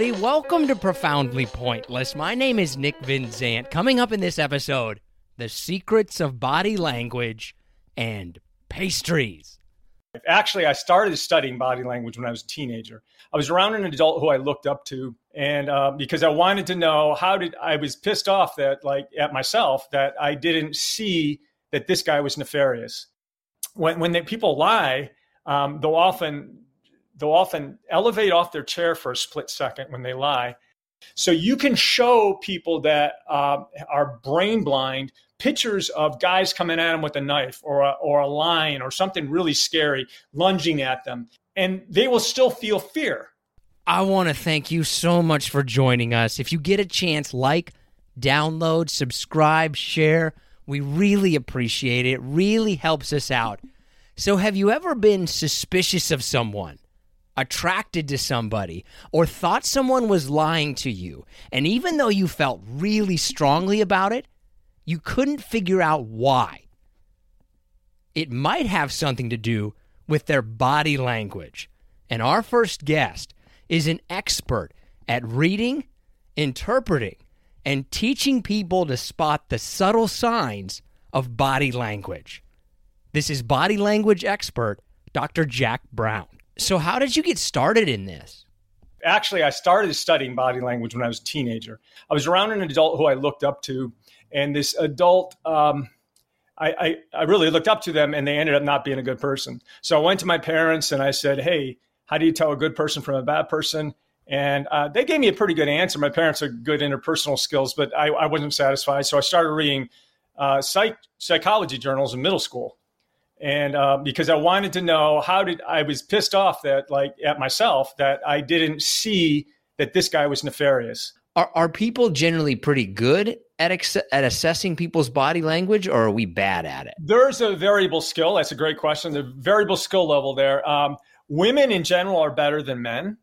Everybody. Welcome to Profoundly Pointless. My name is Nick Vinzant. Coming up in this episode, the secrets of body language and pastries. Actually, I started studying body language when I was a teenager. I was around an adult who I looked up to, and uh, because I wanted to know how did I was pissed off that like at myself that I didn't see that this guy was nefarious. When when they, people lie, um, they'll often they'll often elevate off their chair for a split second when they lie. So you can show people that uh, are brain blind pictures of guys coming at them with a knife or a, or a lion or something really scary lunging at them, and they will still feel fear. I want to thank you so much for joining us. If you get a chance, like, download, subscribe, share. We really appreciate it. It really helps us out. So, have you ever been suspicious of someone? Attracted to somebody or thought someone was lying to you, and even though you felt really strongly about it, you couldn't figure out why. It might have something to do with their body language. And our first guest is an expert at reading, interpreting, and teaching people to spot the subtle signs of body language. This is body language expert Dr. Jack Brown. So, how did you get started in this? Actually, I started studying body language when I was a teenager. I was around an adult who I looked up to, and this adult, um, I, I, I really looked up to them, and they ended up not being a good person. So I went to my parents and I said, "Hey, how do you tell a good person from a bad person?" And uh, they gave me a pretty good answer. My parents are good interpersonal skills, but I, I wasn't satisfied. So I started reading uh, psych, psychology journals in middle school and uh, because I wanted to know how did I was pissed off that like at myself that I didn't see that this guy was nefarious. Are are people generally pretty good at ex- at assessing people's body language, or are we bad at it? There's a variable skill. That's a great question. The variable skill level there. Um, women in general are better than men.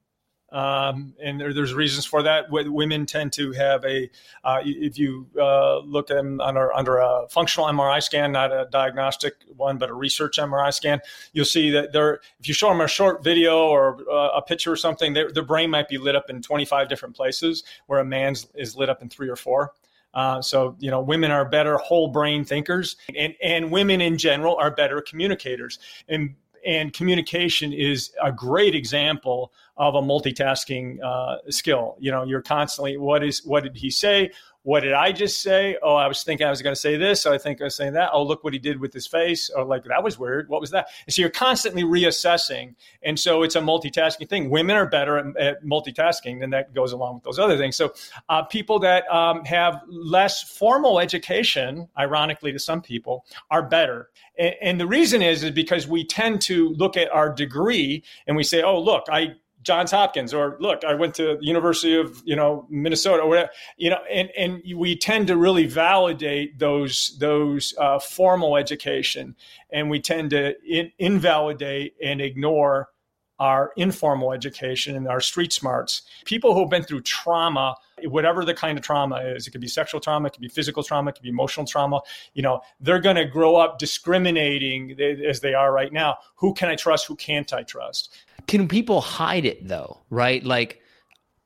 Um, and there, there's reasons for that. Women tend to have a, uh, if you uh, look at them under, under a functional MRI scan, not a diagnostic one, but a research MRI scan, you'll see that they're, if you show them a short video or uh, a picture or something, their brain might be lit up in 25 different places, where a man's is lit up in three or four. Uh, so you know, women are better whole brain thinkers, and and women in general are better communicators. And and communication is a great example of a multitasking uh, skill. You know, you're constantly what is what did he say? What did I just say? Oh, I was thinking I was going to say this. So I think I was saying that. Oh, look what he did with his face. Oh, like that was weird. What was that? And so you're constantly reassessing. And so it's a multitasking thing. Women are better at, at multitasking, than that goes along with those other things. So uh, people that um, have less formal education, ironically to some people, are better. And, and the reason is, is because we tend to look at our degree and we say, oh, look, I Johns Hopkins, or look, I went to the University of you know Minnesota, or whatever. You know, and and we tend to really validate those those uh, formal education, and we tend to in, invalidate and ignore our informal education and our street smarts. People who've been through trauma, whatever the kind of trauma is, it could be sexual trauma, it could be physical trauma, it could be emotional trauma, you know, they're going to grow up discriminating as they are right now. Who can I trust? Who can't I trust? Can people hide it though? Right? Like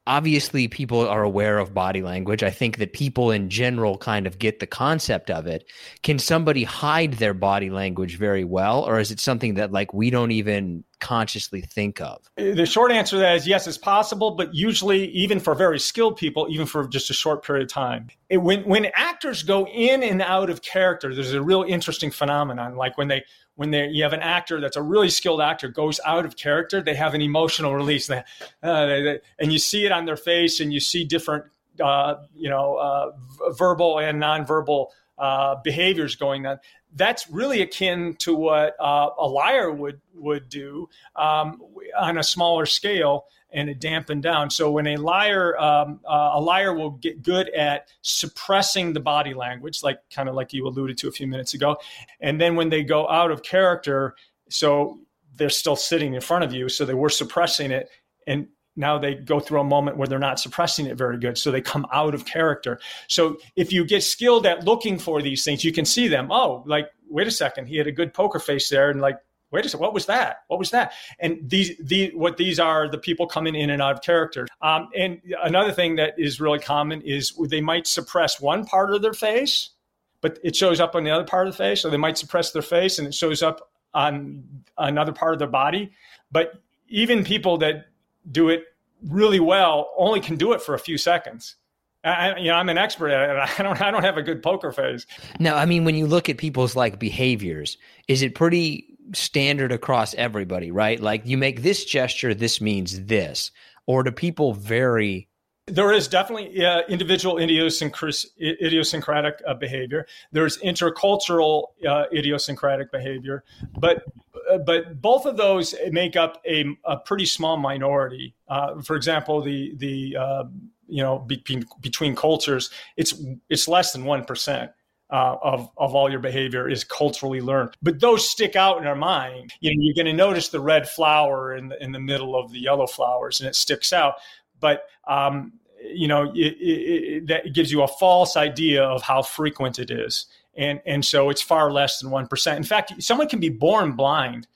obviously people are aware of body language. I think that people in general kind of get the concept of it. Can somebody hide their body language very well or is it something that like we don't even consciously think of? The short answer to that is yes, it's possible, but usually even for very skilled people, even for just a short period of time. It, when when actors go in and out of character, there's a real interesting phenomenon like when they when they you have an actor that's a really skilled actor goes out of character, they have an emotional release, they, uh, they, and you see it on their face, and you see different uh, you know, uh, verbal and nonverbal uh, behaviors going on. That's really akin to what uh, a liar would would do um, on a smaller scale and it dampened down. So when a liar, um, uh, a liar will get good at suppressing the body language, like kind of like you alluded to a few minutes ago, and then when they go out of character, so they're still sitting in front of you, so they were suppressing it, and now they go through a moment where they're not suppressing it very good so they come out of character. So if you get skilled at looking for these things you can see them oh like wait a second he had a good poker face there and like wait a second what was that? What was that? And these the what these are the people coming in and out of character. Um, and another thing that is really common is they might suppress one part of their face but it shows up on the other part of the face or they might suppress their face and it shows up on another part of their body. But even people that do it really well only can do it for a few seconds. I, you know, I'm an expert at it. I don't, I don't have a good poker face. No, I mean, when you look at people's like behaviors, is it pretty standard across everybody, right? Like you make this gesture, this means this, or do people vary there is definitely uh, individual idiosyncratic uh, behavior. There's intercultural uh, idiosyncratic behavior, but but both of those make up a, a pretty small minority. Uh, for example, the the uh, you know between between cultures, it's it's less than one percent. Uh, of of all your behavior is culturally learned. But those stick out in our mind. You know, you're going to notice the red flower in the, in the middle of the yellow flowers, and it sticks out. But um, you know, it, it, that gives you a false idea of how frequent it is, and and so it's far less than one percent. In fact, someone can be born blind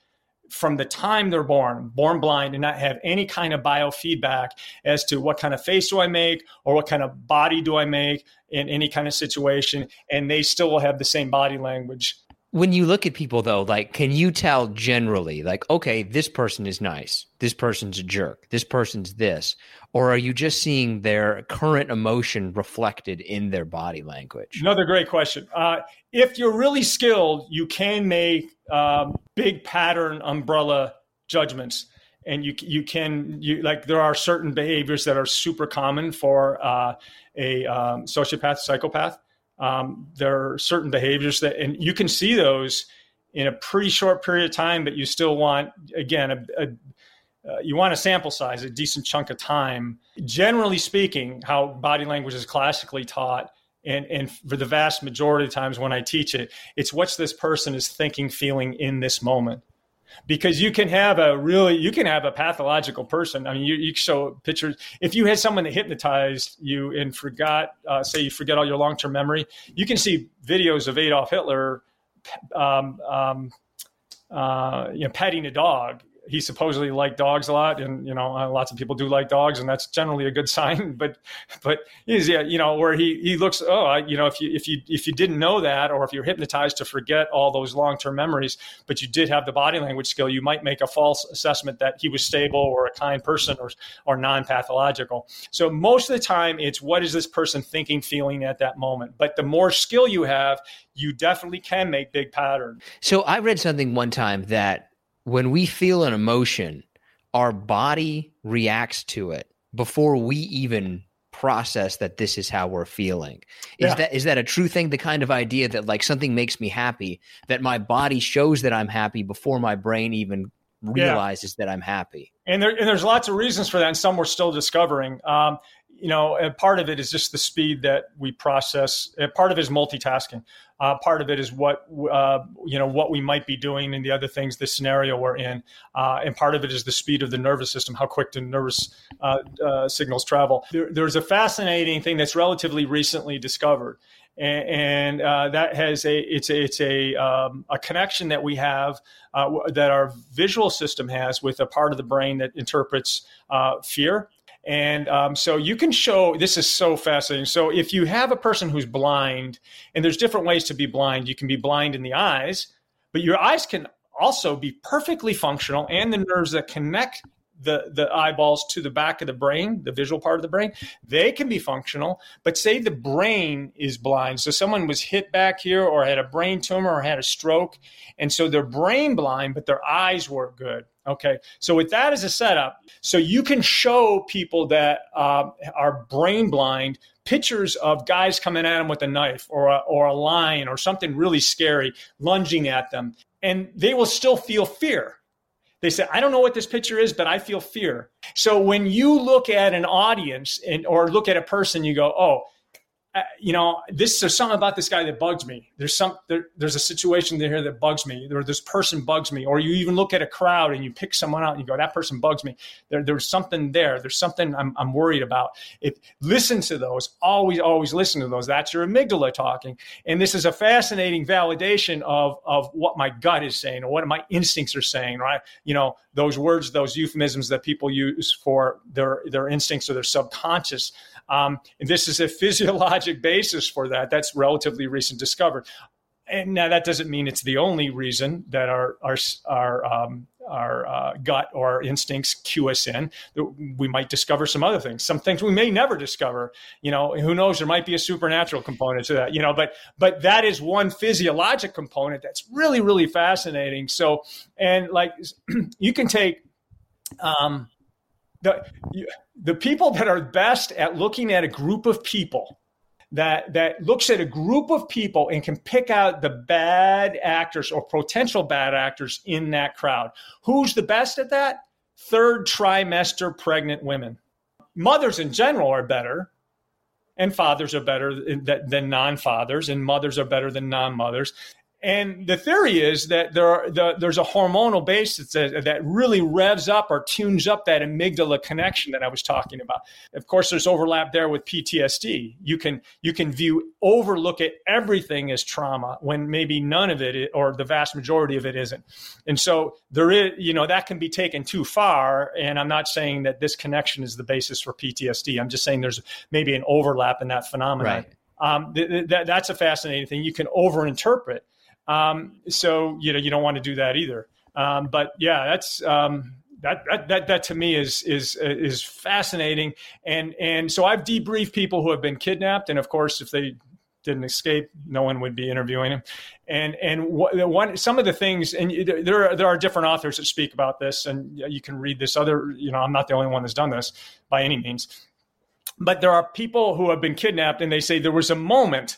from the time they're born, born blind, and not have any kind of biofeedback as to what kind of face do I make or what kind of body do I make in any kind of situation, and they still will have the same body language when you look at people though like can you tell generally like okay this person is nice this person's a jerk this person's this or are you just seeing their current emotion reflected in their body language? Another great question. Uh, if you're really skilled you can make um, big pattern umbrella judgments and you you can you like there are certain behaviors that are super common for uh, a um, sociopath psychopath um, there are certain behaviors that, and you can see those in a pretty short period of time, but you still want, again, a, a uh, you want a sample size, a decent chunk of time. Generally speaking, how body language is classically taught, and, and for the vast majority of times when I teach it, it's what's this person is thinking, feeling in this moment because you can have a really you can have a pathological person. I mean you, you show pictures. If you had someone that hypnotized you and forgot uh, say you forget all your long-term memory you can see videos of adolf hitler um, um, uh, you know petting a dog he supposedly liked dogs a lot, and you know uh, lots of people do like dogs, and that's generally a good sign. But but he's yeah, you know where he he looks oh I, you know if you if you if you didn't know that or if you're hypnotized to forget all those long term memories, but you did have the body language skill, you might make a false assessment that he was stable or a kind person or or non pathological. So most of the time, it's what is this person thinking, feeling at that moment. But the more skill you have, you definitely can make big patterns. So I read something one time that when we feel an emotion, our body reacts to it before we even process that this is how we're feeling. Is yeah. that is that a true thing? The kind of idea that like something makes me happy, that my body shows that I'm happy before my brain even realizes yeah. that I'm happy. And there and there's lots of reasons for that, and some we're still discovering. Um, you know, part of it is just the speed that we process. part of it is multitasking. Uh, part of it is what uh, you know what we might be doing and the other things, the scenario we're in, uh, and part of it is the speed of the nervous system, how quick the nervous uh, uh, signals travel. There, there's a fascinating thing that's relatively recently discovered, and, and uh, that has a it's a it's a um, a connection that we have that our visual system has with a part of the brain that interprets fear and um, so you can show this is so fascinating. So if you have a person who's blind, and there's different ways to be blind, you can be blind in the eyes, but your eyes can also be perfectly functional, and the nerves that connect the the eyeballs to the back of the brain, the visual part of the brain, they can be functional. But say the brain is blind, so someone was hit back here, or had a brain tumor, or had a stroke, and so their brain blind, but their eyes work good Okay, so with that as a setup, so you can show people that uh, are brain blind pictures of guys coming at them with a knife or a, or a lion or something really scary lunging at them, and they will still feel fear. They say, I don't know what this picture is, but I feel fear. So when you look at an audience and, or look at a person, you go, oh, uh, you know, this there's something about this guy that bugs me. There's some there, there's a situation there that bugs me, or this person bugs me, or you even look at a crowd and you pick someone out and you go, that person bugs me. There, there's something there. There's something I'm, I'm worried about. If listen to those, always always listen to those. That's your amygdala talking, and this is a fascinating validation of of what my gut is saying or what my instincts are saying. Right? You know, those words, those euphemisms that people use for their their instincts or their subconscious um, this is a physiologic basis for that. That's relatively recent discovered. And now that doesn't mean it's the only reason that our our our um, our uh, gut or our instincts cue us in. We might discover some other things, some things we may never discover. You know, who knows? There might be a supernatural component to that. You know, but but that is one physiologic component that's really really fascinating. So and like you can take um, the the people that are best at looking at a group of people that that looks at a group of people and can pick out the bad actors or potential bad actors in that crowd. Who's the best at that? Third trimester pregnant women. Mothers in general are better, and fathers are better than non-fathers, and mothers are better than non-mothers. And the theory is that there are, the, there's a hormonal basis that, that really revs up or tunes up that amygdala connection that I was talking about. Of course, there's overlap there with PTSD. You can you can view overlook at everything as trauma when maybe none of it or the vast majority of it isn't. And so there is you know that can be taken too far. And I'm not saying that this connection is the basis for PTSD. I'm just saying there's maybe an overlap in that phenomenon. Right. Um, th- th- that's a fascinating thing. You can overinterpret um, so you know you don't want to do that either. Um, but yeah, that's um, that, that that that to me is is is fascinating. And and so I've debriefed people who have been kidnapped, and of course, if they didn't escape, no one would be interviewing him. And and one some of the things, and there are, there are different authors that speak about this, and you can read this. Other, you know, I'm not the only one that's done this by any means, but there are people who have been kidnapped, and they say there was a moment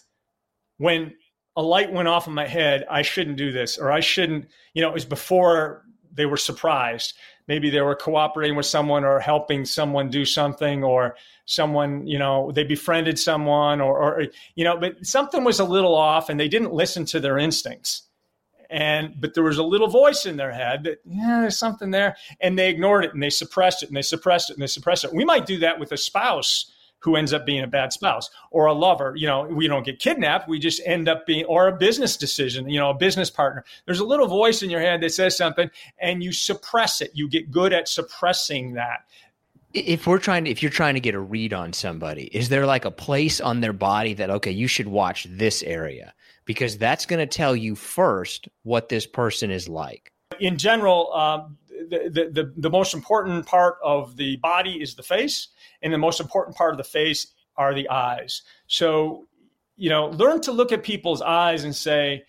when a light went off in my head. I shouldn't do this, or I shouldn't. You know, it was before they were surprised. Maybe they were cooperating with someone or helping someone do something, or someone, you know, they befriended someone, or, or you know, but something was a little off, and they didn't listen to their instincts. And but there was a little voice in their head that yeah, there's something there, and they ignored it and they suppressed it and they suppressed it and they suppressed it. We might do that with a spouse who ends up being a bad spouse or a lover. You know, we don't get kidnapped. We just end up being, or a business decision, you know, a business partner. There's a little voice in your head that says something and you suppress it. You get good at suppressing that. If we're trying to, if you're trying to get a read on somebody, is there like a place on their body that, okay, you should watch this area because that's going to tell you first what this person is like? In general, um, the, the, the most important part of the body is the face and the most important part of the face are the eyes. So, you know, learn to look at people's eyes and say,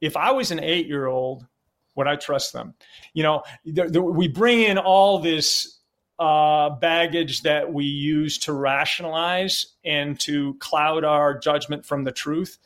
if I was an eight year old, would I trust them? You know, we bring in all this uh, baggage that we use to rationalize and to cloud our judgment from the truth.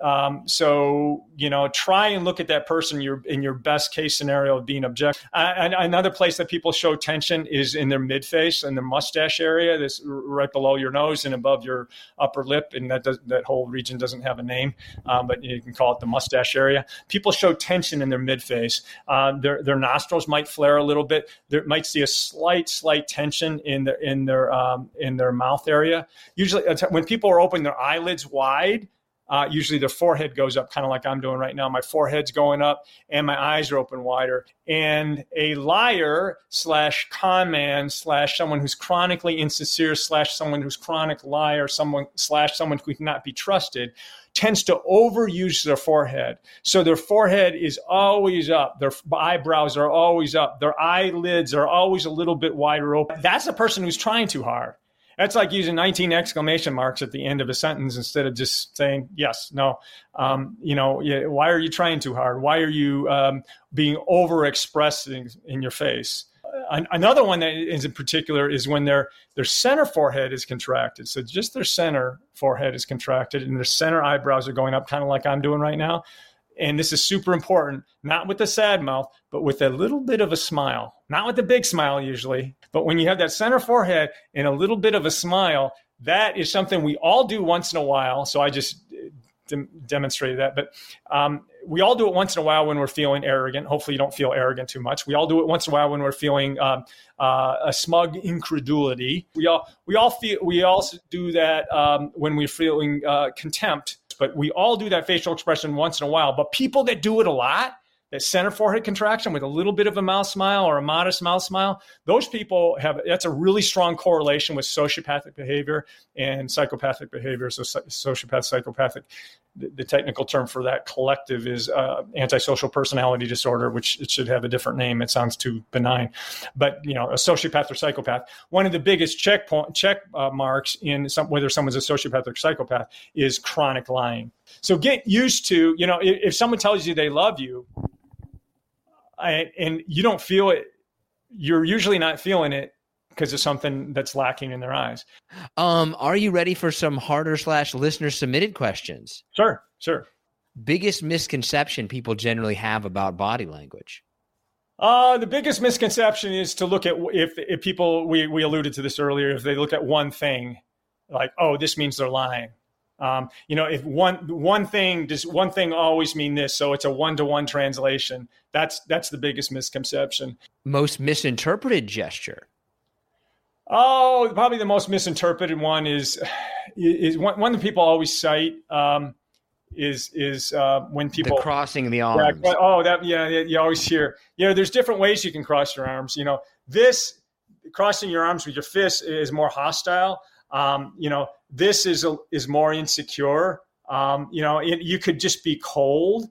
Um, so you know, try and look at that person in your best case scenario of being objective. Uh, another place that people show tension is in their mid face and their mustache area, this right below your nose and above your upper lip, and that does, that whole region doesn't have a name, um, but you can call it the mustache area. People show tension in their mid face. Uh, their their nostrils might flare a little bit. There might see a slight slight tension in their in their um, in their mouth area. Usually, uh, when people are opening their eyelids wide uh, usually the forehead goes up, kind of like I'm doing right now. My forehead's going up and my eyes are open wider. And a liar slash con man slash someone who's chronically insincere slash someone who's chronic liar, someone slash someone who cannot be trusted tends to overuse their forehead. So their forehead is always up. Their eyebrows are always up. Their eyelids are always a little bit wider open. That's a person who's trying too hard. That's like using 19 exclamation marks at the end of a sentence instead of just saying yes, no. Um, you know, why are you trying too hard? Why are you um, being over expressing in your face? another one that is in particular is when their their center forehead is contracted. So just their center forehead is contracted and their center eyebrows are going up, kind of like I'm doing right now. And this is super important, not with a sad mouth, but with a little bit of a smile. Not with a big smile usually, but when you have that center forehead and a little bit of a smile, that is something we all do once in a while. So I just demonstrated that. But um, we all do it once in a while when we're feeling arrogant. Hopefully, you don't feel arrogant too much. We all do it once in a while when we're feeling um, uh, a smug incredulity. We all we all feel we also do that um, when we're feeling uh, contempt. But we all do that facial expression once in a while. But people that do it a lot that center forehead contraction with a little bit of a mouth smile or a modest mouth smile, those people have that's a really strong correlation with sociopathic behavior and psychopathic behavior. So, sociopath, psychopathic, the, technical term for that collective is uh, antisocial personality disorder, which it should have a different name. It sounds too benign, but you know, a sociopath or psychopath. One of the biggest check point, check uh, marks in some, whether someone's a sociopath or psychopath is chronic lying. So get used to, you know, if, if someone tells you they love you, and you don't feel it you're usually not feeling it because of something that's lacking in their eyes um are you ready for some harder slash listener submitted questions sure sure biggest misconception people generally have about body language uh, the biggest misconception is to look at if if people we we alluded to this earlier if they look at one thing like oh this means they're lying um, you know, if one one thing does one thing always mean this, so it's a one to one translation. That's that's the biggest misconception. Most misinterpreted gesture. Oh, probably the most misinterpreted one is is one, one that people always cite. Um, is is uh, when people the crossing the arms. Yeah, oh, that yeah, you always hear. You know, there's different ways you can cross your arms. You know, this crossing your arms with your fists is more hostile. Um, you know, this is a, is more insecure. Um, you know, it, you could just be cold.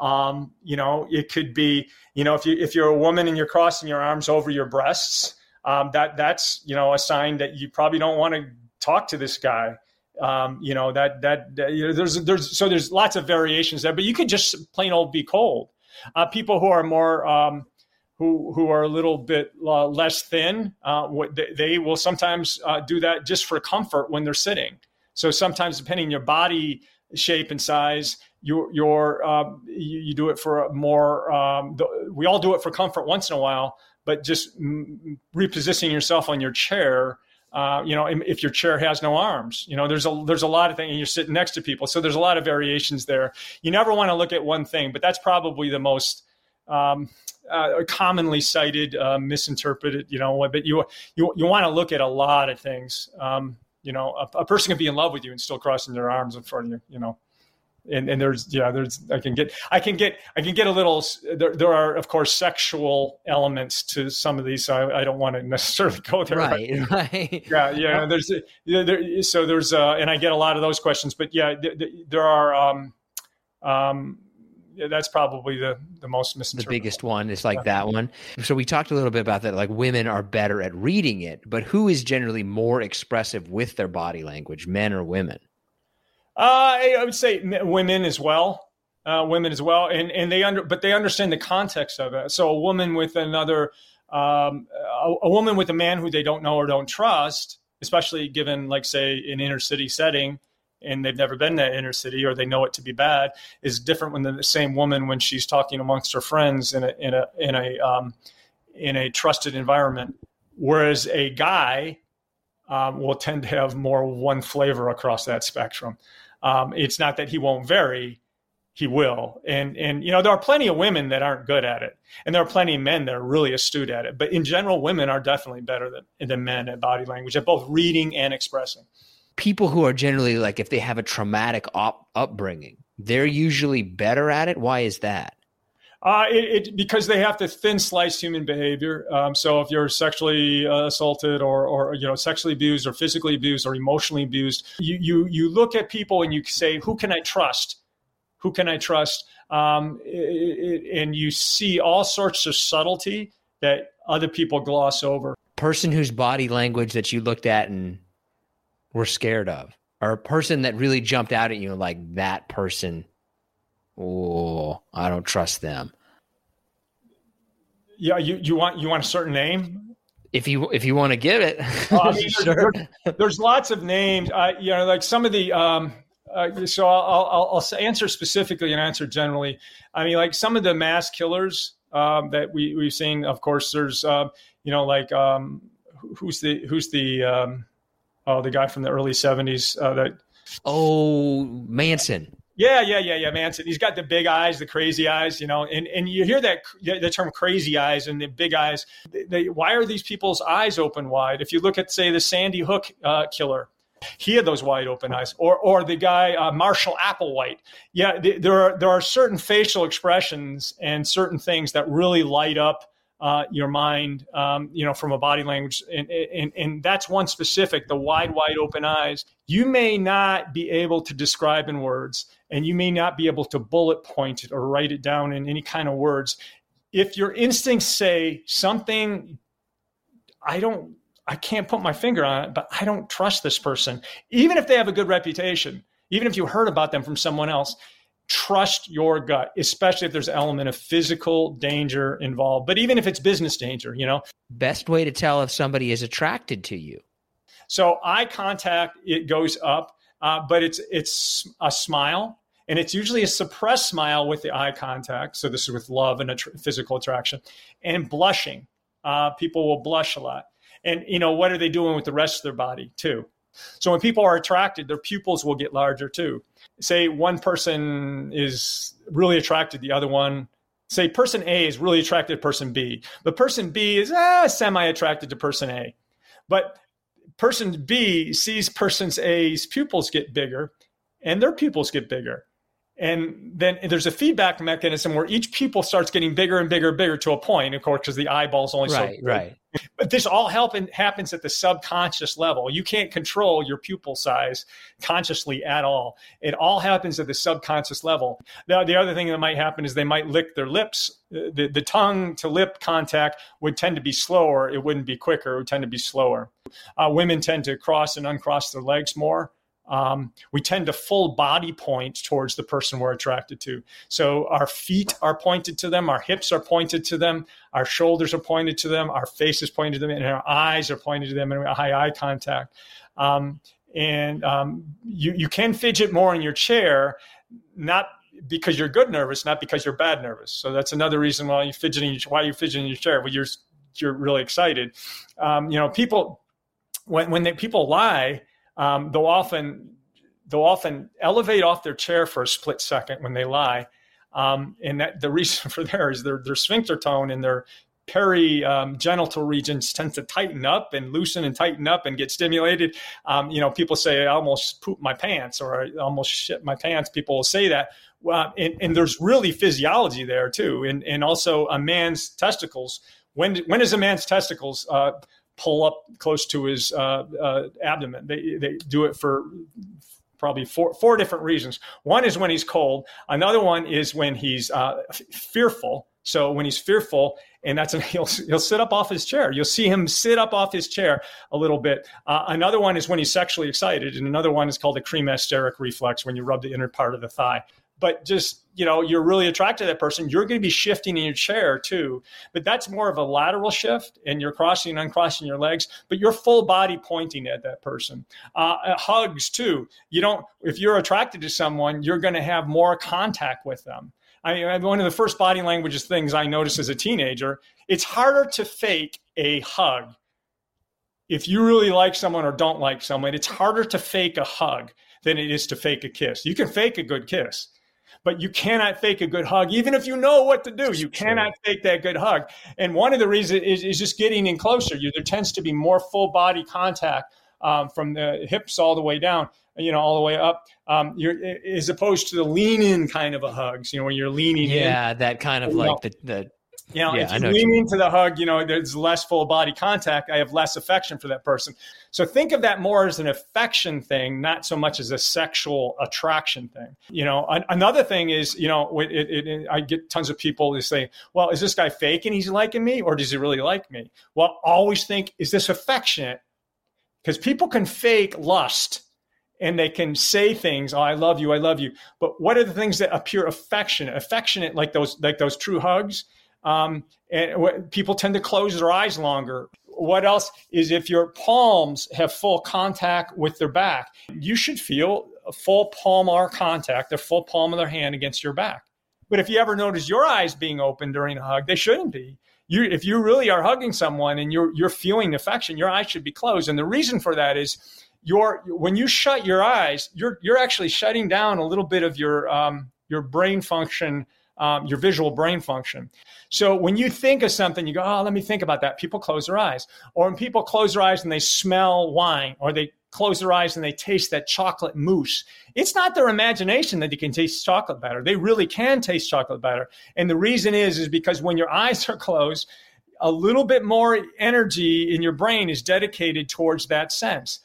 Um, you know, it could be, you know, if you if you're a woman and you're crossing your arms over your breasts, um, that that's you know a sign that you probably don't want to talk to this guy. Um, you know that that, that you know, there's there's so there's lots of variations there, but you could just plain old be cold. Uh, people who are more um, who who are a little bit uh, less thin, uh, they, they, will sometimes uh, do that just for comfort when they're sitting. So sometimes, depending on your body shape and size, you your um, you, you, do it for more. Um, the, we all do it for comfort once in a while, but just repositioning yourself on your chair. Uh, you know, if your chair has no arms, you know, there's a there's a lot of things. And you're sitting next to people, so there's a lot of variations there. You never want to look at one thing, but that's probably the most um, uh, commonly cited, uh, misinterpreted. You know, but you you you want to look at a lot of things. Um, you know, a, a, person can be in love with you and still crossing their arms in front of you. You know, and and there's yeah, there's I can get I can get I can get a little. There there are of course sexual elements to some of these. So I, I don't want to necessarily go there. Right, right. Yeah, yeah. There's there, so there's uh, and I get a lot of those questions, but yeah, there are. Um, um, that's probably the the most. The biggest one is like that one. So we talked a little bit about that. Like women are better at reading it, but who is generally more expressive with their body language, men or women? Uh, I would say women as well. Uh, women as well, and and they under but they understand the context of it. So a woman with another, um, a, a woman with a man who they don't know or don't trust, especially given like say an inner city setting and they've never been in that inner city or they know it to be bad is different when the same woman when she's talking amongst her friends in a in a in a um, in a trusted environment whereas a guy um, will tend to have more one flavor across that spectrum um, it's not that he won't vary he will and and you know there are plenty of women that aren't good at it and there are plenty of men that are really astute at it but in general women are definitely better than, than men at body language at both reading and expressing people who are generally like if they have a traumatic op- upbringing, they're usually better at it. Why is that? Uh, it, it, because they have to thin slice human behavior. Um, so if you're sexually uh, assaulted or, or you know sexually abused or physically abused or emotionally abused, you you you look at people and you say, who can I trust? Who can I trust? Um, it, and you see all sorts of subtlety that other people gloss over. Person whose body language that you looked at and were scared of, or a person that really jumped out at you like that person? Oh, I don't trust them. Yeah, you, you want you want a certain name? If you if you want to give it, uh, I mean, sure. there's, there's, lots of names. Uh, you know, like some of the. Um, uh, so I'll, I'll, I'll answer specifically and answer generally. I mean, like some of the mass killers um, that we we've seen. Of course, there's uh, you know like um, who's the who's the um, oh the guy from the early '70s uh, that oh Manson. Yeah, yeah, yeah, yeah, Manson. He's got the big eyes, the crazy eyes, you know, and, and you hear that the term crazy eyes and the big eyes. They, they, why are these people's eyes open wide? If you look at, say, the Sandy Hook uh, killer, he had those wide open eyes, or or the guy uh, Marshall Applewhite. Yeah, there are there are certain facial expressions and certain things that really light up uh, your mind, um, you know, from a body language. And, and, and that's one specific, the wide, wide open eyes. You may not be able to describe in words, and you may not be able to bullet point it or write it down in any kind of words. If your instincts say something, I don't, I can't put my finger on it, but I don't trust this person, even if they have a good reputation, even if you heard about them from someone else trust your gut, especially if there's an element of physical danger involved. But even if it's business danger, you know. Best way to tell if somebody is attracted to you. So eye contact, it goes up, uh, but it's it's a smile, and it's usually a suppressed smile with the eye contact. So this is with love and a physical attraction, and blushing. Uh, people will blush a lot, and you know what are they doing with the rest of their body too? So when people are attracted, their pupils will get larger too. Say one person is really attracted, the other one, say person A is really attracted to person B, but person B is ah, semi attracted to person A. But person B sees person A's pupils get bigger and their pupils get bigger. And then there's a feedback mechanism where each pupil starts getting bigger and bigger and bigger to a point, of course, because the eyeball's only right, so big. right. But this all happen, happens at the subconscious level. You can't control your pupil size consciously at all. It all happens at the subconscious level. Now, the other thing that might happen is they might lick their lips. The, the tongue to lip contact would tend to be slower. It wouldn't be quicker. It would tend to be slower. Uh, women tend to cross and uncross their legs more um, we tend to full body point towards the person we're attracted to. So our feet are pointed to them, our hips are pointed to them, our shoulders are pointed to them, our face is pointed to them, and our eyes are pointed to them, and high eye contact. Um, and um, you you can fidget more in your chair, not because you're good nervous, not because you're bad nervous. So that's another reason why you fidgeting why you're fidgeting in your chair. Well, you're you're really excited. Um, you know, people when when they, people lie um, they'll often they'll often elevate off their chair for a split second when they lie. Um, and that, the reason for there is their, their sphincter tone and their perigenital um, regions tend to tighten up and loosen and tighten up and get stimulated. Um, you know, people say, I almost poop my pants or I almost shit my pants. People will say that. Well, and, and there's really physiology there too. And, and also a man's testicles. When, when is a man's testicles uh, pull up close to his uh, uh, abdomen. They, they do it for probably four, four different reasons. One is when he's cold. Another one is when he's uh, fearful. So when he's fearful, and that's he'll he'll sit up off his chair. You'll see him sit up off his chair a little bit. Uh, another one is when he's sexually excited, and another one is called the cremasteric reflex when you rub the inner part of the thigh but just you know you're really attracted to that person you're going to be shifting in your chair too but that's more of a lateral shift and you're crossing and uncrossing your legs but your full body pointing at that person uh, uh, hugs too you don't if you're attracted to someone you're going to have more contact with them I mean, one of the first body languages things I noticed as a teenager, it's harder to fake a hug. If you really like someone or don't like someone, it's harder to fake a hug than it is to fake a kiss. You can fake a good kiss but you cannot fake a good hug, even if you know what to do. You cannot fake that good hug. And one of the reasons is, is just getting in closer. You, there tends to be more full body contact um, from the hips all the way down, you know, all the way up, um, you're, as opposed to the lean in kind of a hugs, you know, when you're leaning yeah, in. that kind of like the, the you know, yeah, if you lean into the hug, you know, there's less full body contact. I have less affection for that person. So think of that more as an affection thing, not so much as a sexual attraction thing. You know, an- another thing is, you know, it, it, it, I get tons of people who say, well, is this guy fake and he's liking me or does he really like me? Well, always think, is this affectionate? because people can fake lust and they can say things oh i love you i love you but what are the things that appear affectionate affectionate like those like those true hugs um, and people tend to close their eyes longer. What else is if your palms have full contact with their back you should feel a full palmar contact the full palm of their hand against your back. But if you ever notice your eyes being open during a hug they shouldn't be. You if you really are hugging someone and you're you're feeling affection your eyes should be closed. And the reason for that is your when you shut your eyes, you're you're actually shutting down a little bit of your um, your brain function, um, your visual brain function. So when you think of something, you go, "Oh, let me think about that." People close their eyes, or when people close their eyes and they smell wine, or they close their eyes and they taste that chocolate mousse. It's not their imagination that they can taste chocolate better. They really can taste chocolate better. And the reason is is because when your eyes are closed, a little bit more energy in your brain is dedicated towards that sense.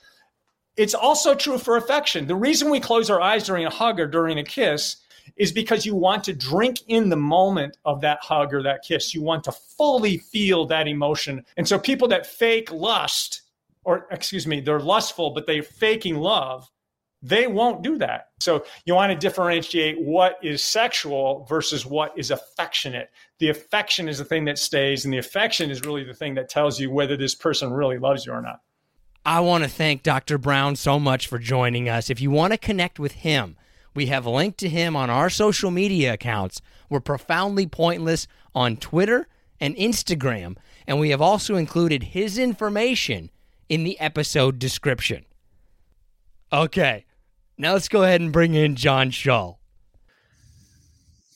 It's also true for affection. The reason we close our eyes during a hug or during a kiss is because you want to drink in the moment of that hug or that kiss. You want to fully feel that emotion. And so people that fake lust, or excuse me, they're lustful, but they're faking love, they won't do that. So you want to differentiate what is sexual versus what is affectionate. The affection is the thing that stays, and the affection is really the thing that tells you whether this person really loves you or not. I want to thank Dr. Brown so much for joining us. If you want to connect with him, we have linked to him on our social media accounts. We're profoundly pointless on Twitter and Instagram, and we have also included his information in the episode description. Okay, now let's go ahead and bring in John Shaw.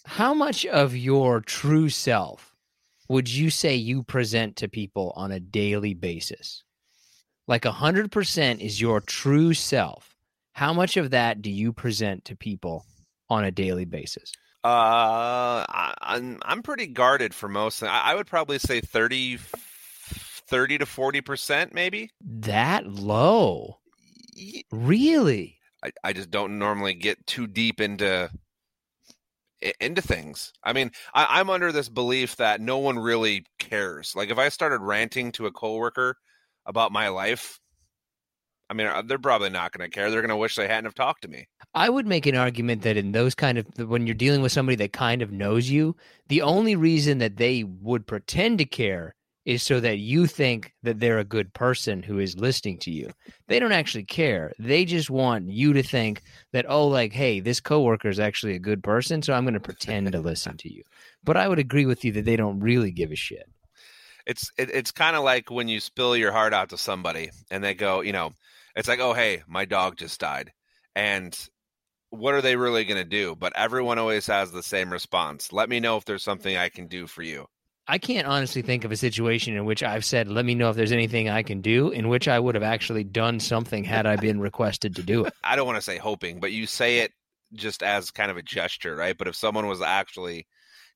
How much of your true self would you say you present to people on a daily basis? like 100% is your true self, how much of that do you present to people on a daily basis? Uh, I, am I'm pretty guarded for most. I, I would probably say 30, 30 to 40%, maybe. That low? Really? I, I just don't normally get too deep into into things. I mean, I, I'm under this belief that no one really cares. Like if I started ranting to a coworker about my life, I mean, uh, they're probably not going to care. They're going to wish they hadn't have talked to me. I would make an argument that in those kind of when you're dealing with somebody that kind of knows you, the only reason that they would pretend to care is so that you think that they're a good person who is listening to you. They don't actually care. They just want you to think that oh like hey, this coworker is actually a good person, so I'm going to pretend to listen to you. But I would agree with you that they don't really give a shit it's it, it's kind of like when you spill your heart out to somebody and they go, you know, it's like, oh hey, my dog just died, and what are they really going to do? But everyone always has the same response. Let me know if there's something I can do for you. I can't honestly think of a situation in which I've said, "Let me know if there's anything I can do," in which I would have actually done something had I been requested to do it. I don't want to say hoping, but you say it just as kind of a gesture, right? But if someone was actually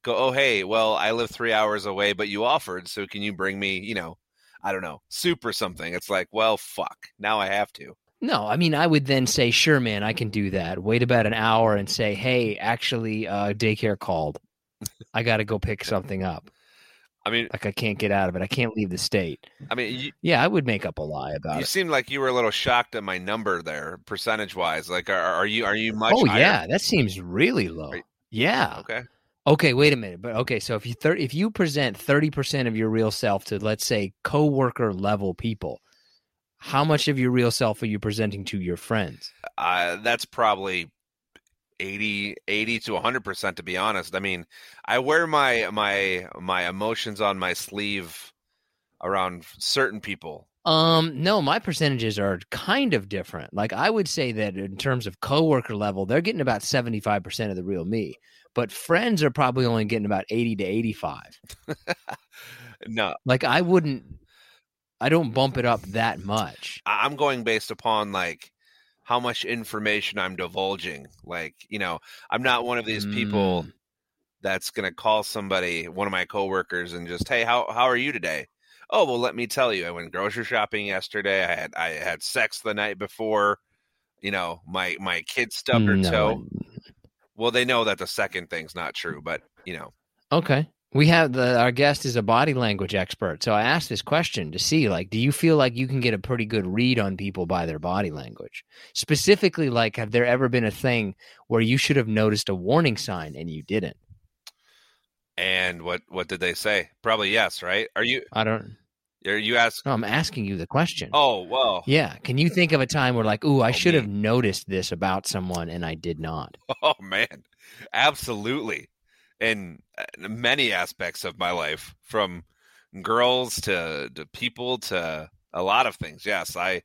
go, oh, hey, well, I live three hours away, but you offered, so can you bring me, you know, I don't know, soup or something? It's like, well, fuck, now I have to. No, I mean, I would then say, sure, man, I can do that. Wait about an hour and say, hey, actually, uh, daycare called. I got to go pick something up. I mean, like I can't get out of it. I can't leave the state. I mean, you, yeah, I would make up a lie about you it. You seemed like you were a little shocked at my number there, percentage wise. Like, are, are you are you much? Oh higher? yeah, that seems really low. You, yeah. Okay. Okay, wait a minute. But okay, so if you thir- if you present 30% of your real self to let's say coworker level people, how much of your real self are you presenting to your friends? Uh, that's probably 80 80 to 100% to be honest. I mean, I wear my my my emotions on my sleeve around certain people. Um no, my percentages are kind of different. Like I would say that in terms of coworker level, they're getting about 75% of the real me but friends are probably only getting about 80 to 85. no. Like I wouldn't I don't bump it up that much. I'm going based upon like how much information I'm divulging. Like, you know, I'm not one of these mm. people that's going to call somebody, one of my coworkers and just, "Hey, how how are you today?" Oh, well, let me tell you. I went grocery shopping yesterday. I had I had sex the night before. You know, my my kid stubbed her no. toe. Well, they know that the second thing's not true, but you know. Okay. We have the our guest is a body language expert, so I asked this question to see like, do you feel like you can get a pretty good read on people by their body language? Specifically, like, have there ever been a thing where you should have noticed a warning sign and you didn't? And what what did they say? Probably yes, right? Are you I don't. Are you ask? No, I'm asking you the question. Oh well, Yeah. Can you think of a time where like, ooh, I Oh, should have noticed this about someone and I did not? oh man, absolutely. In uh, many aspects of my life, from girls to to people to a lot of things. Yes, I.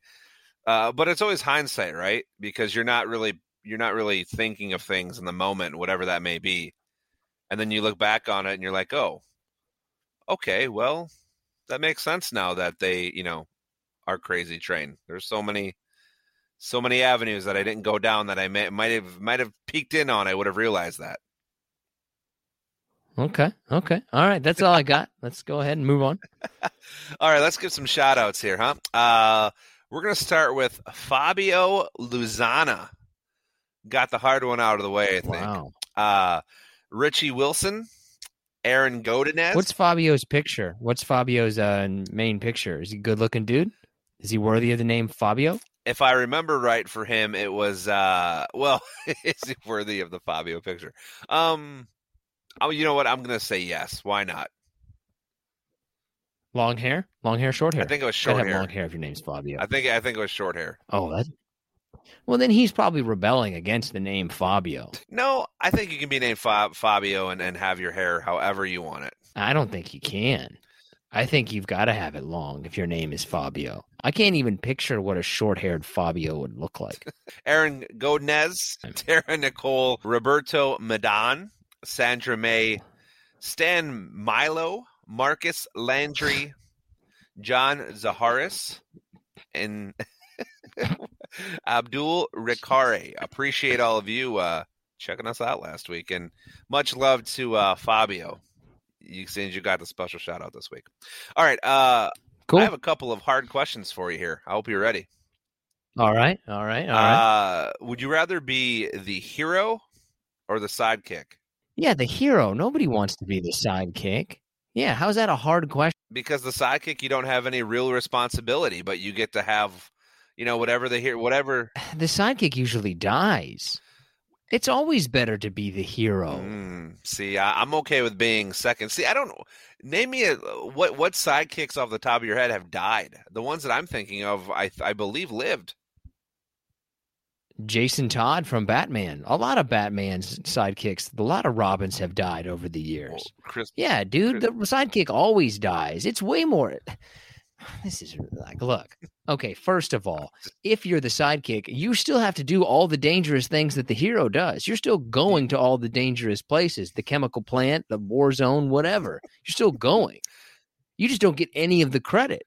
Uh, but it's always hindsight, right? Because you're not really you're not really thinking of things in the moment, whatever that may be, and then you look back on it and you're like, oh, okay, well, that makes sense now that they, you know, are crazy train. There's so many, so many avenues that I didn't go down that I may, might have might have peeked in on. I would have realized that. Okay. Okay. All right. That's all I got. Let's go ahead and move on. All right, let's give some shout outs here, huh? Uh, we're going to start with Fabio Luzana. Got the hard one out of the way, I think. Wow. Uh, Richie Wilson, Aaron Godinez. What's Fabio's picture? What's Fabio's uh, main picture? Is he a good looking dude? Is he worthy of the name Fabio? if I remember right for him, it was uh well, is he worthy of the Fabio picture? Um oh you know what? I'm gonna say yes. Why not? Long hair? Long hair, short hair? I think it was short have hair. long hair if your name's Fabio. I think I think it was short hair. oh, that. Well, then he's probably rebelling against the name Fabio. No, I think you can be named Fa- Fabio and, and have your hair however you want it. I don't think you can. I think you've got to have it long if your name is Fabio. I can't even picture what a short haired Fabio would look like. Aaron Godinez, Tara Nicole, Roberto Medan, Sandra May, Stan Milo, Marcus Landry, John Zaharis, and Abdul Ricare. Appreciate all of you uh, checking us out last week, and much love to uh, Fabio. You since you got the special shout out this week. All right, uh, Cool. I have a couple of hard questions for you here. I hope you're ready. all right. All right. All right. Uh, would you rather be the hero or the sidekick? yeah, the hero. Nobody wants to be the sidekick. Yeah. How's that a hard question? Because the sidekick, you don't have any real responsibility, but you get to have, you know, whatever the hero, whatever. The sidekick usually dies. It's always better to be the hero. Mm, see, I, I'm okay with being second. See, I don't know. Name me a what what sidekicks off the top of your head have died. The ones that I'm thinking of, I I believe lived. Jason Todd from Batman. A lot of Batman's sidekicks, a lot of Robins have died over the years. Well, Chris, Yeah, dude, the sidekick always dies. It's way more. This is like, look, okay, first of all, if you're the sidekick, you still have to do all the dangerous things that the hero does. You're still going to all the dangerous places, the chemical plant, the war zone, whatever. You're still going. You just don't get any of the credit.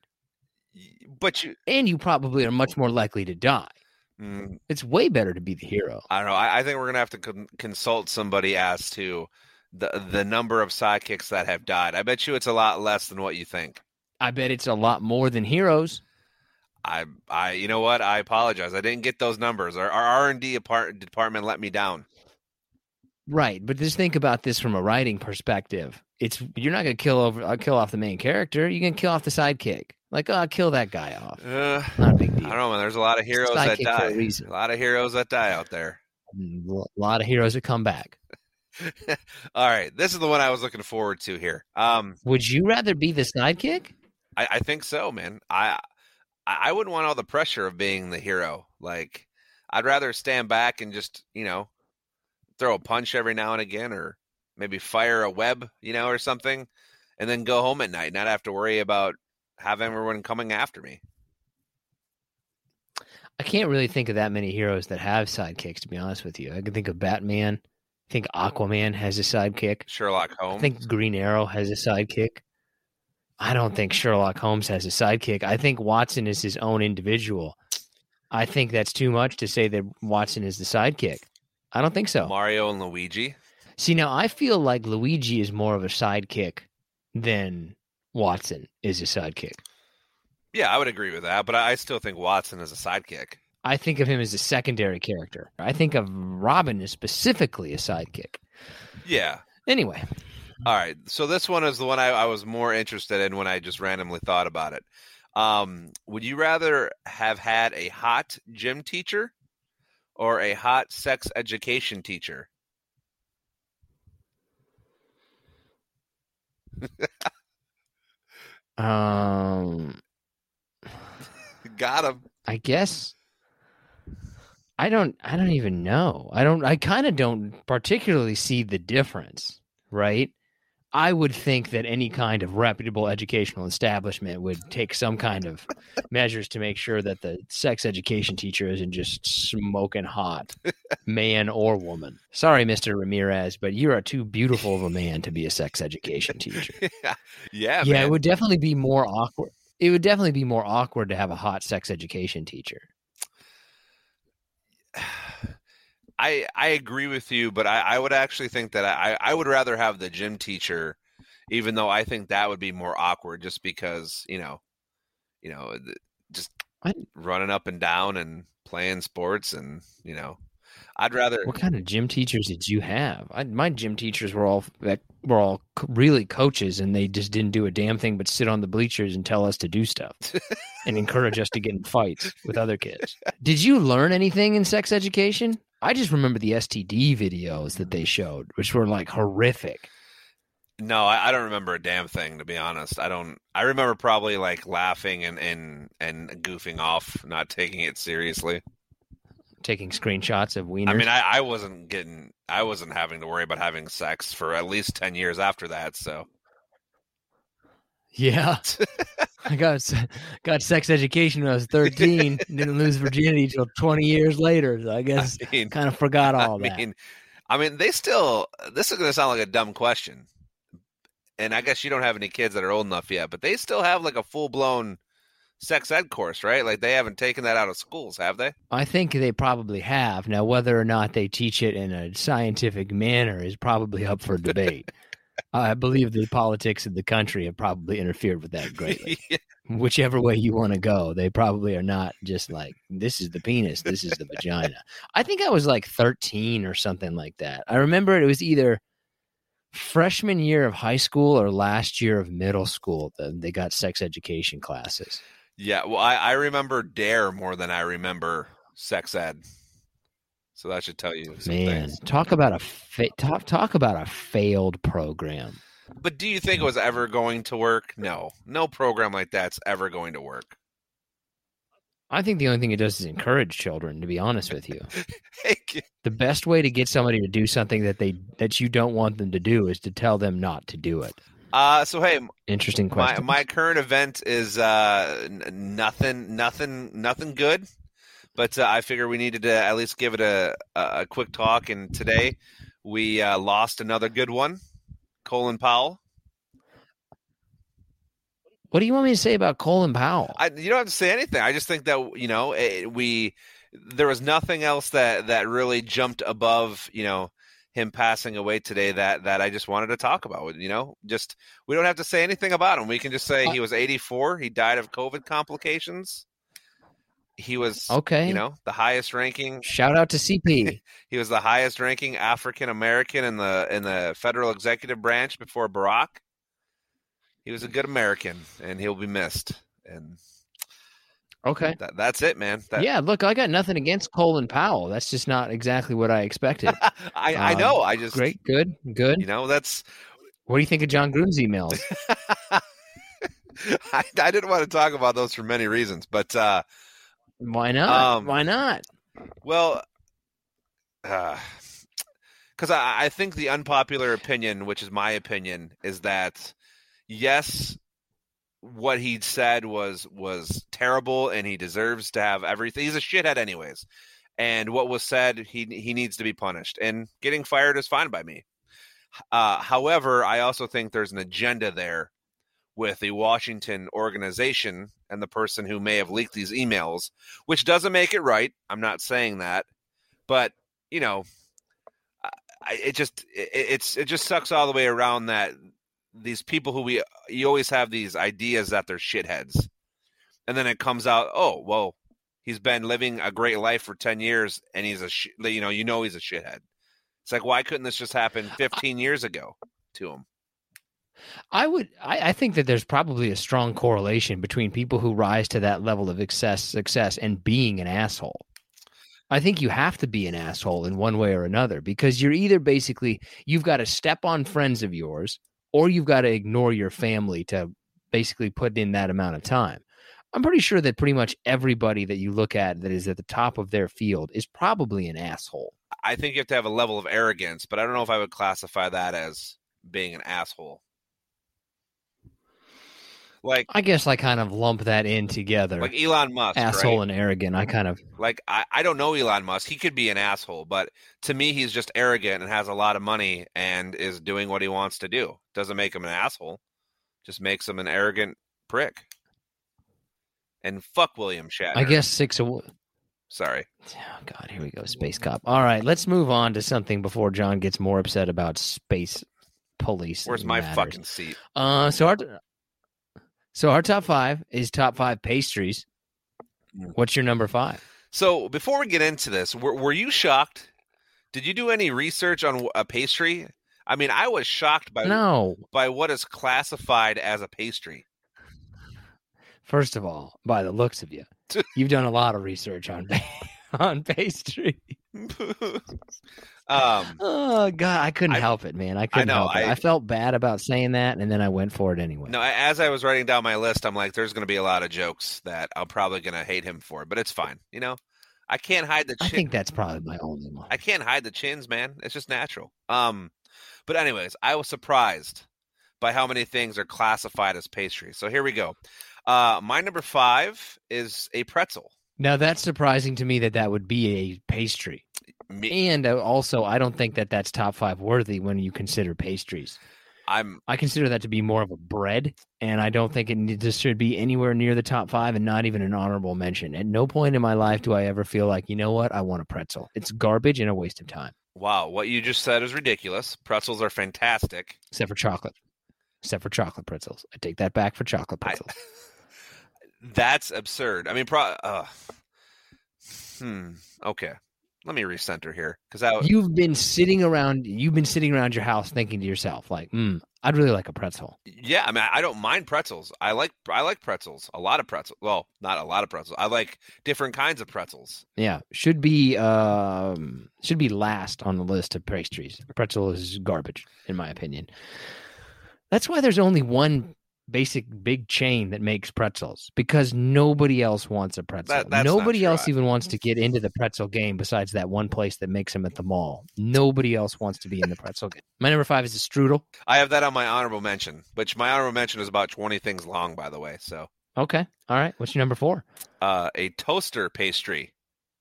but you, And you probably are much more likely to die. mm, It's way better to be the hero. I don't know. I, I think we're gonna have to con- consult somebody as to the the number of sidekicks that have died. I bet you it's a lot less than what you think. I bet it's a lot more than heroes. I, I, you know what? I apologize. I didn't get those numbers. Our R and D department let me down. Right, but just think about this from a writing perspective. It's you're not gonna kill over uh, kill off the main character. You can kill off the sidekick. Like, oh, kill that guy off. Uh, Not a big deal. I don't know, man. There's a lot of heroes that a die. reason. A lot of heroes that die out there. A lot of heroes that come back. All right, this is the one I was looking forward to here. Um, Would you rather be the sidekick? I, I think so, man. I I wouldn't want all the pressure of being the hero. Like, I'd rather stand back and just you know throw a punch every now and again, or maybe fire a web, you know, or something, and then go home at night, not have to worry about having everyone coming after me. I can't really think of that many heroes that have sidekicks. To be honest with you, I can think of Batman. I think mm-hmm. Aquaman has a sidekick. Sherlock Holmes. I think Green Arrow has a sidekick. I don't think Sherlock Holmes has a sidekick. I think Watson is his own individual. I think that's too much to say that Watson is the sidekick. I don't think so. Mario and Luigi. See, now I feel like Luigi is more of a sidekick than Watson is a sidekick. Yeah, I would agree with that, but I still think Watson is a sidekick. I think of him as a secondary character. I think of Robin as specifically a sidekick. Yeah. Anyway, All right. So this one is the one I, I was more interested in when I just randomly thought about it. Um, would you rather have had a hot gym teacher or a hot sex education teacher? Um, Got him. I guess I don't I don't even know. I don't I kind of don't particularly see the difference, right? I would think that any kind of reputable educational establishment would take some kind of measures to make sure that the sex education teacher isn't just smoking hot, man or woman. Sorry, Mr. Ramirez, but you are too beautiful of a man to be a sex education teacher. yeah, yeah, yeah, it would definitely be more awkward. It would definitely be more awkward to have a hot sex education teacher. I I agree with you, but I, I would actually think that I, I would rather have the gym teacher, even though I think that would be more awkward, just because you know, you know, just running up and down and playing sports, and you know, I'd rather. What kind of gym teachers did you have? I, my gym teachers were all that were all really coaches, and they just didn't do a damn thing but sit on the bleachers and tell us to do stuff and encourage us to get in fights with other kids. Did you learn anything in sex education? I just remember the STD videos that they showed, which were like horrific. No, I, I don't remember a damn thing to be honest. I don't. I remember probably like laughing and and and goofing off, not taking it seriously. Taking screenshots of wieners. I mean, I, I wasn't getting, I wasn't having to worry about having sex for at least ten years after that. So yeah, I got got sex education when I was thirteen. didn't lose virginity until twenty years later. So I guess I mean, kind of forgot all I that. mean, I mean, they still. This is going to sound like a dumb question, and I guess you don't have any kids that are old enough yet, but they still have like a full blown sex ed course, right? Like they haven't taken that out of schools, have they? I think they probably have. Now, whether or not they teach it in a scientific manner is probably up for debate. I believe the politics of the country have probably interfered with that greatly. Whichever way you want to go, they probably are not just like, this is the penis, this is the vagina. I think I was like 13 or something like that. I remember it was either freshman year of high school or last year of middle school that they got sex education classes. yeah. Well, I, I remember Dare more than I remember sex ed. So that should tell you Man, things. talk about a fa- talk talk about a failed program. But do you think it was ever going to work? No, no program like that's ever going to work. I think the only thing it does is encourage children. To be honest with you, the best way to get somebody to do something that they that you don't want them to do is to tell them not to do it. uh, so hey, Interesting my question. my current event is uh n- nothing, nothing, nothing good. But uh, I figure we needed to at least give it a a, quick talk. And today we uh, lost another good one, Colin Powell. what do you want me to say about Colin Powell? I, you don't have to say anything. I just think that you know it, we there was nothing else that that really jumped above you know him passing away today that that I just wanted to talk about. You know, just we don't have to say anything about him. We can just say he was 84. He died of COVID complications. He was okay. you know the highest ranking. Shout out to CP. He was the highest ranking African American in the in the federal executive branch before Barack. He was a good American, and he'll be missed. And Okay. that, that's it, man. That, yeah, look, I got nothing against Colin Powell. That's just not exactly what I expected. I, I Um, know. I just Great, good, good. You know, that's. What do you think of Jon Gruden's emails? I, I didn't want to talk about those for many reasons, but uh, Why not? Um, Why not? well, because I, I think the unpopular opinion, which is my opinion, is that yes, what he said was was terrible, and he deserves to have everything. He's a shithead, anyways. And what was said, he he needs to be punished, and getting fired is fine by me. Uh, however, I also think there's an agenda there with the Washington organization and the person who may have leaked these emails, which doesn't make it right. I'm not saying that, but you know, I, it just it, it's it just sucks all the way around that these people who we you always have these ideas that they're shitheads, and then it comes out, oh well, he's been living a great life for ten years, and he's a sh- you know you know he's a shithead. It's like why couldn't this just happen 15 years ago to him? I would. I, I think that there's probably a strong correlation between people who rise to that level of success, success, and being an asshole. I think you have to be an asshole in one way or another because you're either basically you've got to step on friends of yours or you've got to ignore your family to basically put in that amount of time. I'm pretty sure that pretty much everybody that you look at that is at the top of their field is probably an asshole. I think you have to have a level of arrogance, but I don't know if I would classify that as being an asshole. Like I guess I kind of lump that in together. like Elon Musk, asshole right? and arrogant. I kind of like I, I don't know Elon Musk. He could be an asshole, but to me he's just arrogant and has a lot of money and is doing what he wants to do. Doesn't make him an asshole. Just makes him an arrogant prick. And fuck William Shatner. I guess six. Aw- Sorry. Oh God, here we go, space cop. All right, let's move on to something before John gets more upset about space police. Where's my matters. fucking seat? Uh, so our so our top five is top five pastries. Mm. What's your number five? So before we get into this, were, were you shocked? Did you do any research on a pastry? I mean, I was shocked by No, by what is classified as a pastry. first of all, by the looks of you, you've done a lot of research on on pastry. um, Oh God, I couldn't I- help it, man. I couldn't know, help it. I- I felt bad about saying that, and then I went for it anyway. no, as I was writing down my list, I'm like, there's going to be a lot of jokes that I'm probably going to hate him for, but it's fine. You know, I can't hide the. Chins. I think that's probably my only one. I can't hide the chins, man. It's just natural. Um, but anyways, I was surprised by how many things are classified as pastry. So here we go. Uh, my number five is a pretzel. Now that's surprising to me that that would be a pastry, Me, and uh, also I don't think that that's top five worthy when you consider pastries. I'm I consider that to be more of a bread, and I don't think it should be anywhere near the top five, and not even an honorable mention. At no point in my life do I ever feel like, you know what, I want a pretzel. It's garbage and a waste of time, wow. What you just said is ridiculous. Pretzels are fantastic. except for chocolate. Except for chocolate pretzels. I take that back for chocolate I- pretzels. That's absurd. I mean, pro. Uh, hmm. Okay. Let me recenter here because I. You've been sitting around. You've been sitting around your house thinking to yourself, like, mm, "I'd really like a pretzel." Yeah, I mean, I don't mind pretzels. I like I like pretzels. A lot of pretzels. Well, not a lot of pretzels. I like different kinds of pretzels. Yeah, should be um should be last on the list of pastries. Pretzel is garbage, in my opinion. That's why there's only one basic big chain that makes pretzels because nobody else wants a pretzel. That- nobody else even wants to get into the pretzel game besides that one place that makes them at the mall. Nobody else wants to be in the pretzel game. My number five is a strudel. I have that on my honorable mention, which my honorable mention is about twenty things long, by the way. So, Okay, all right. What's your number four? uh, a toaster pastry,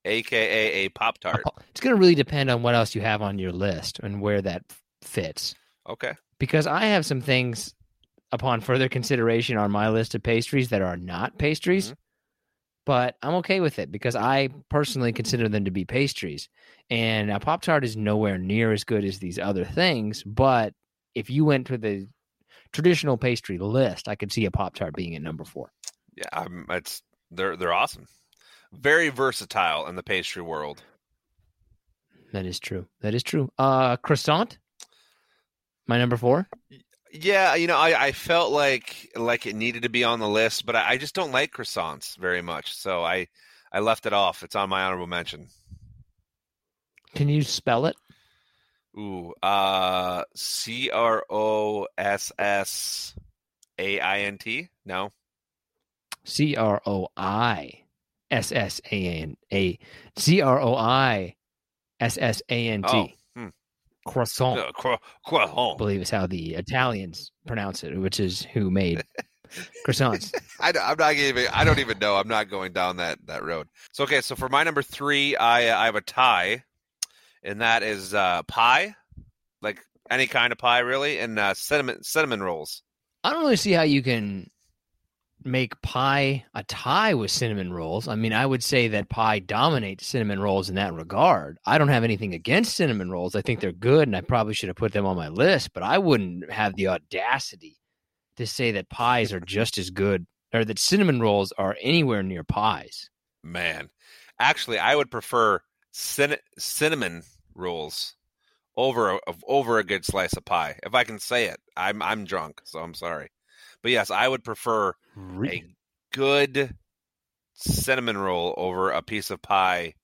aka a pop tart. It's going to really depend on what else you have on your list and where that fits. Okay. because I have some things upon further consideration on my list of pastries that are not pastries, Mhm. but I'm okay with it because I personally consider them to be pastries. And a Pop Tart is nowhere near as good as these other things, but if you went to the traditional pastry list, I could see a Pop Tart being at number four. Yeah, I'm, it's they're they're awesome, very versatile in the pastry world. That is true. That is true. Uh, croissant, my number four. Yeah, you know, I, I felt like like it needed to be on the list, but I, I just don't like croissants very much, so I I left it off. It's on my honorable mention. Can you spell it? Ooh, uh, C R O S S A I N T. No, C R O I S S A N A C R O I S S A N oh, T. Croissant, Uh, cro- I croissant. believe is how the Italians pronounce it, which is who made croissants. I, am not even. I don't even know. I'm not going down that that road. So okay. So for my number three, I I have a tie, and that is uh, pie, like any kind of pie, really, and uh, cinnamon cinnamon rolls. I don't really see how you can make pie a tie with cinnamon rolls. I mean, I would say that pie dominates cinnamon rolls in that regard. I don't have anything against cinnamon rolls. I think they're good and I probably should have put them on my list, but I wouldn't have the audacity to say that pies are just as good or that cinnamon rolls are anywhere near pies. Man, actually, I would prefer cin- cinnamon rolls over a, over a good slice of pie. If I can say it, I'm I'm drunk, so I'm sorry. But yes, I would prefer a good cinnamon roll over a piece of pie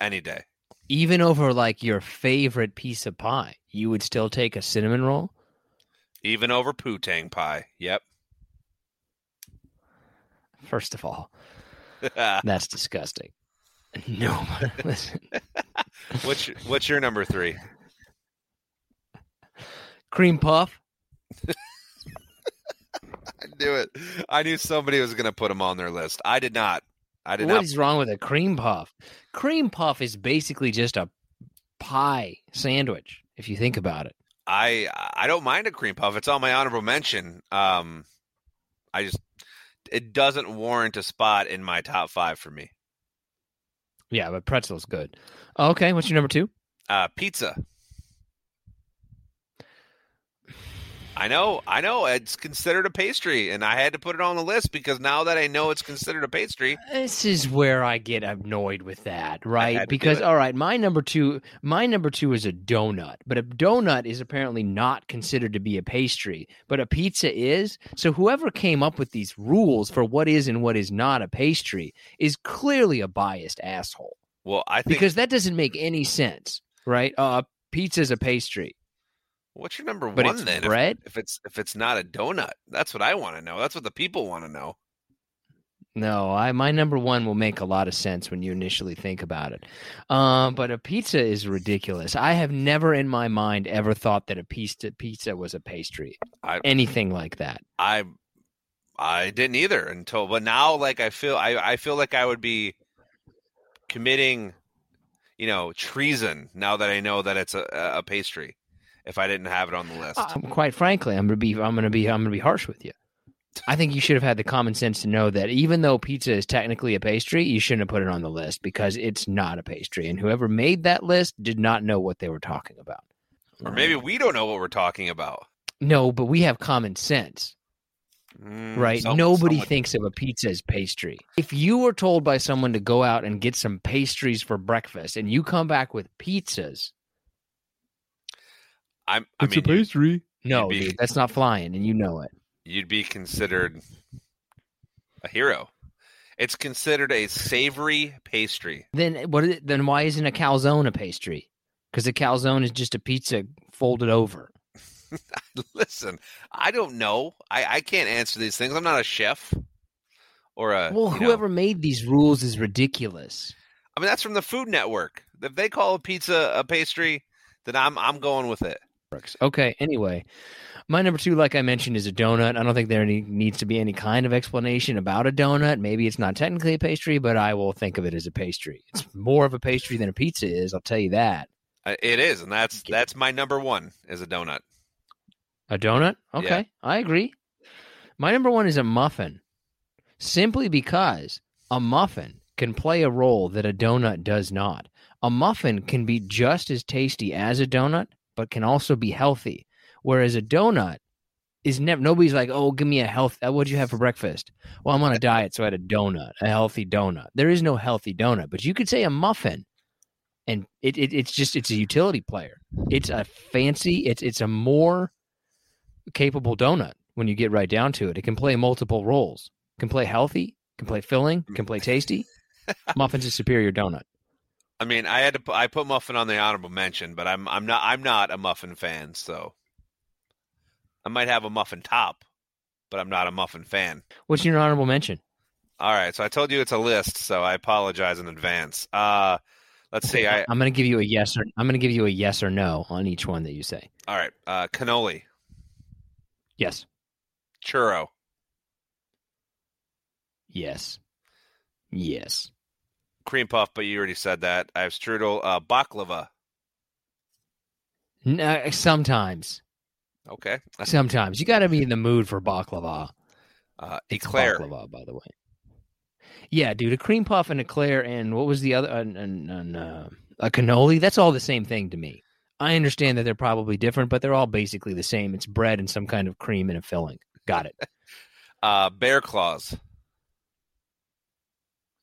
any day. Even over like your favorite piece of pie, you would still take a cinnamon roll? Even over poo-tang pie. Yep. First of all, that's disgusting. No, listen. what's your, what's your number three? Cream puff. I knew it. I knew somebody was going to put them on their list. I did not. I did What not. What is wrong with a cream puff? Cream puff is basically just a pie sandwich, if you think about it. I I don't mind a cream puff. It's on my honorable mention. Um, I just it doesn't warrant a spot in my top five for me. Yeah, but pretzel's good. Okay, what's your number two? Uh, pizza. I know, I know. It's considered a pastry, and I had to put it on the list because now that I know it's considered a pastry, This is where I get annoyed with that, right? had to do Because all right, my number two, my number two is a donut, but a donut is apparently not considered to be a pastry, but a pizza is. So whoever came up with these rules for what is and what is not a pastry is clearly a biased asshole well, I think. because that doesn't make any sense, right? Uh, pizza's a pastry, what's your number but one then? If- bread. If, it's if it's not a donut, that's what I want to know. That's what the people want to know. No, I my number one will make a lot of sense when you initially think about it. Um, but a pizza is ridiculous. I have never in my mind ever thought that a pizza pizza was a pastry. I- Anything like that. I I didn't either until but now like I feel I, I feel like I would be committing you know treason now that I know that it's a, a pastry if I didn't have it on the list. Um, quite frankly, I'm gonna be I'm gonna be I'm gonna be harsh with you. I think you should have had the common sense to know that even though pizza is technically a pastry, you shouldn't have put it on the list because it's not a pastry. And whoever made that list did not know what they were talking about. or maybe we don't know what we're talking about. no, but we have common sense. Mm, right? some- Nobody someone- thinks of a pizza as pastry. If you were told by someone to go out and get some pastries for breakfast and you come back with pizzas, I'm, I mean, you- pastry. No, be- dude, that's not flying, and you know it. you'd be considered a hero. It's considered a savory pastry. Then what? Is it, then why isn't a calzone a pastry? Because a calzone is just a pizza folded over. Listen, I don't know. I, I can't answer these things. I'm not a chef or a. Well, you know- whoever made these rules is ridiculous. I mean, that's from the Food Network. If they call a pizza a pastry, then I'm I'm going with it. Okay. Anyway, my number two, like I mentioned, is a donut. I don't think there any, needs to be any kind of explanation about a donut. Maybe it's not technically a pastry, but I will think of it as a pastry. It's more of a pastry than a pizza is. I'll tell you that. Uh, It is, and that's that's my number one is a donut. A donut? Okay, I agree. My number one is a muffin, simply because a muffin can play a role that a donut does not. A muffin can be just as tasty as a donut, but can also be healthy. Whereas a donut is never, nobody's like, oh, give me a health. uh, What'd you have for breakfast? Well, I'm on a diet, so I had a donut, a healthy donut. There is no healthy donut, but you could say a muffin. And it, it it's just it's a utility player. It's a fancy. It's it's a more capable donut when you get right down to it. It can play multiple roles. It can play healthy, can play filling, can play tasty. Muffin's a superior donut. I mean, I had to I put muffin on the honorable mention, but I'm I'm not I'm not a muffin fan, so I might have a muffin top, but I'm not a muffin fan. What's your honorable mention? All right, so I told you it's a list, so I apologize in advance. Uh, let's see. I I'm going to give you a yes or I'm going to give you a yes or no on each one that you say. all right. Uh, cannoli, Yes. churro, Yes. Yes. Cream puff, but you already said that. I have strudel, uh, baklava. No, sometimes. Okay, Sometimes you got to be in the mood for baklava. uh, It's eclair. baklava, by the way. Yeah, dude, a cream puff and eclair, and what was the other? An, an, an, uh, a cannoli. That's all the same thing to me. I understand that they're probably different, but they're all basically the same. It's bread and some kind of cream and a filling. Got it. Uh, bear claws.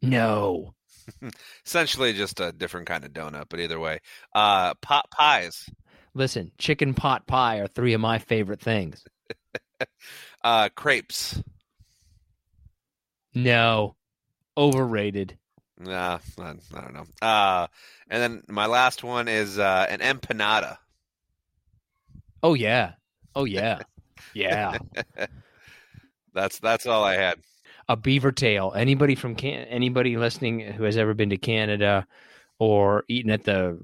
No, Essentially, just a different kind of donut, but either way, uh, pot pies. Listen, chicken pot pie are three of my favorite things. uh, crepes. No, overrated. Nah, I, I don't know. Uh, and then my last one is uh, an empanada. Oh yeah, oh yeah, yeah. that's that's all I had. A beaver tail. Anybody from can anybody listening who has ever been to Canada or eaten at the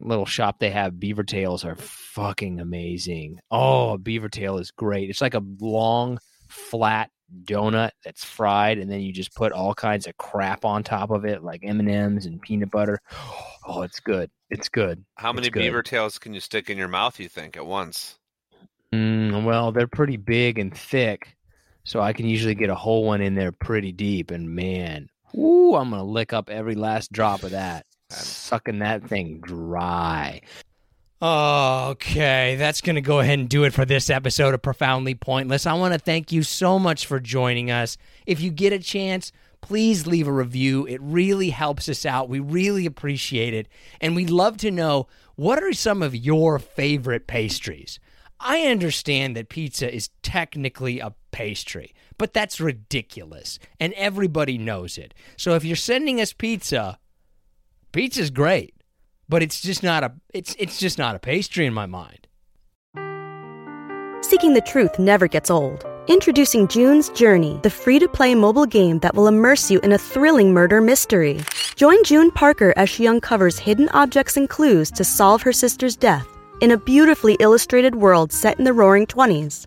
little shop they have beaver tails are fucking amazing. Oh, a beaver tail is great. It's like a long, flat donut that's fried, and then you just put all kinds of crap on top of it, like M and M's and peanut butter. Oh, it's good. It's good. How many good. beaver tails can you stick in your mouth? You think at once? Mm, well, they're pretty big and thick, so I can usually get a whole one in there pretty deep. And man, ooh, I'm gonna lick up every last drop of that, I'm sucking that thing dry. Okay, that's going to go ahead and do it for this episode of Profoundly Pointless. I want to thank you so much for joining us. If you get a chance, please leave a review. It really helps us out. We really appreciate it. And we'd love to know what are some of your favorite pastries? I understand that pizza is technically a pastry, but that's ridiculous. And everybody knows it. So if you're sending us pizza, pizza's great but it's just not a it's it's just not a pastry in my mind. Seeking the truth never gets old. Introducing June's Journey, the free to play mobile game that will immerse you in a thrilling murder mystery. Join June Parker as she uncovers hidden objects and clues to solve her sister's death in a beautifully illustrated world set in the roaring 20s.